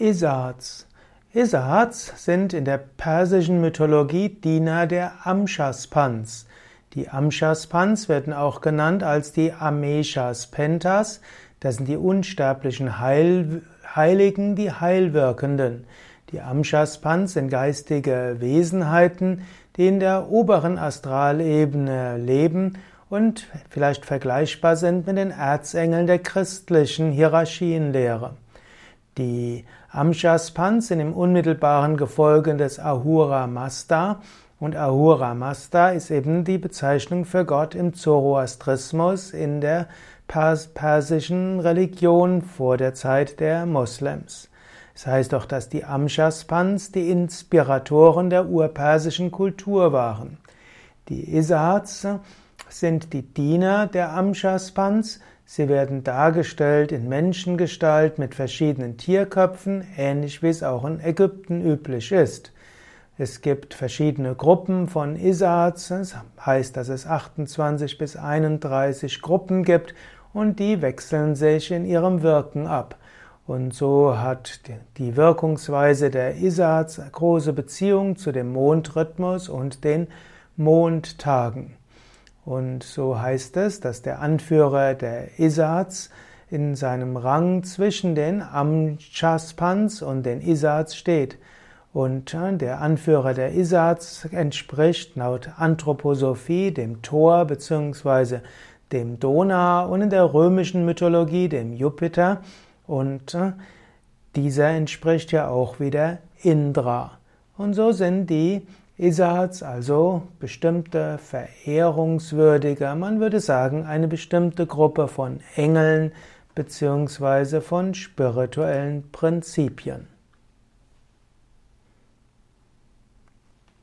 Isards. Isards sind in der persischen Mythologie Diener der Amshaspans. Die Amshaspans werden auch genannt als die Ameshaspentas. Das sind die unsterblichen Heil Heiligen, die Heilwirkenden. Die Amshaspans sind geistige Wesenheiten, die in der oberen Astralebene leben und vielleicht vergleichbar sind mit den Erzengeln der christlichen Hierarchienlehre. Die Amshaspans sind im unmittelbaren Gefolge des Ahura Mazda und Ahura Mazda ist eben die Bezeichnung für Gott im Zoroastrismus in der persischen Religion vor der Zeit der Moslems. Es heißt auch, dass die Amshaspans die Inspiratoren der urpersischen Kultur waren. Die Isats sind die Diener der Amshaspans, Sie werden dargestellt in Menschengestalt mit verschiedenen Tierköpfen, ähnlich wie es auch in Ägypten üblich ist. Es gibt verschiedene Gruppen von Isats, das heißt, dass es 28 bis 31 Gruppen gibt und die wechseln sich in ihrem Wirken ab. Und so hat die Wirkungsweise der Isats große Beziehung zu dem Mondrhythmus und den Mondtagen. Und so heißt es, dass der Anführer der Isats in seinem Rang zwischen den Amchaspans und den Isats steht. Und äh, der Anführer der Isats entspricht laut Anthroposophie dem Thor bzw. dem Dona und in der römischen Mythologie dem Jupiter. Und äh, dieser entspricht ja auch wieder Indra. Und so sind die Isats, also bestimmte verehrungswürdige, man würde sagen, eine bestimmte Gruppe von Engeln beziehungsweise von spirituellen Prinzipien.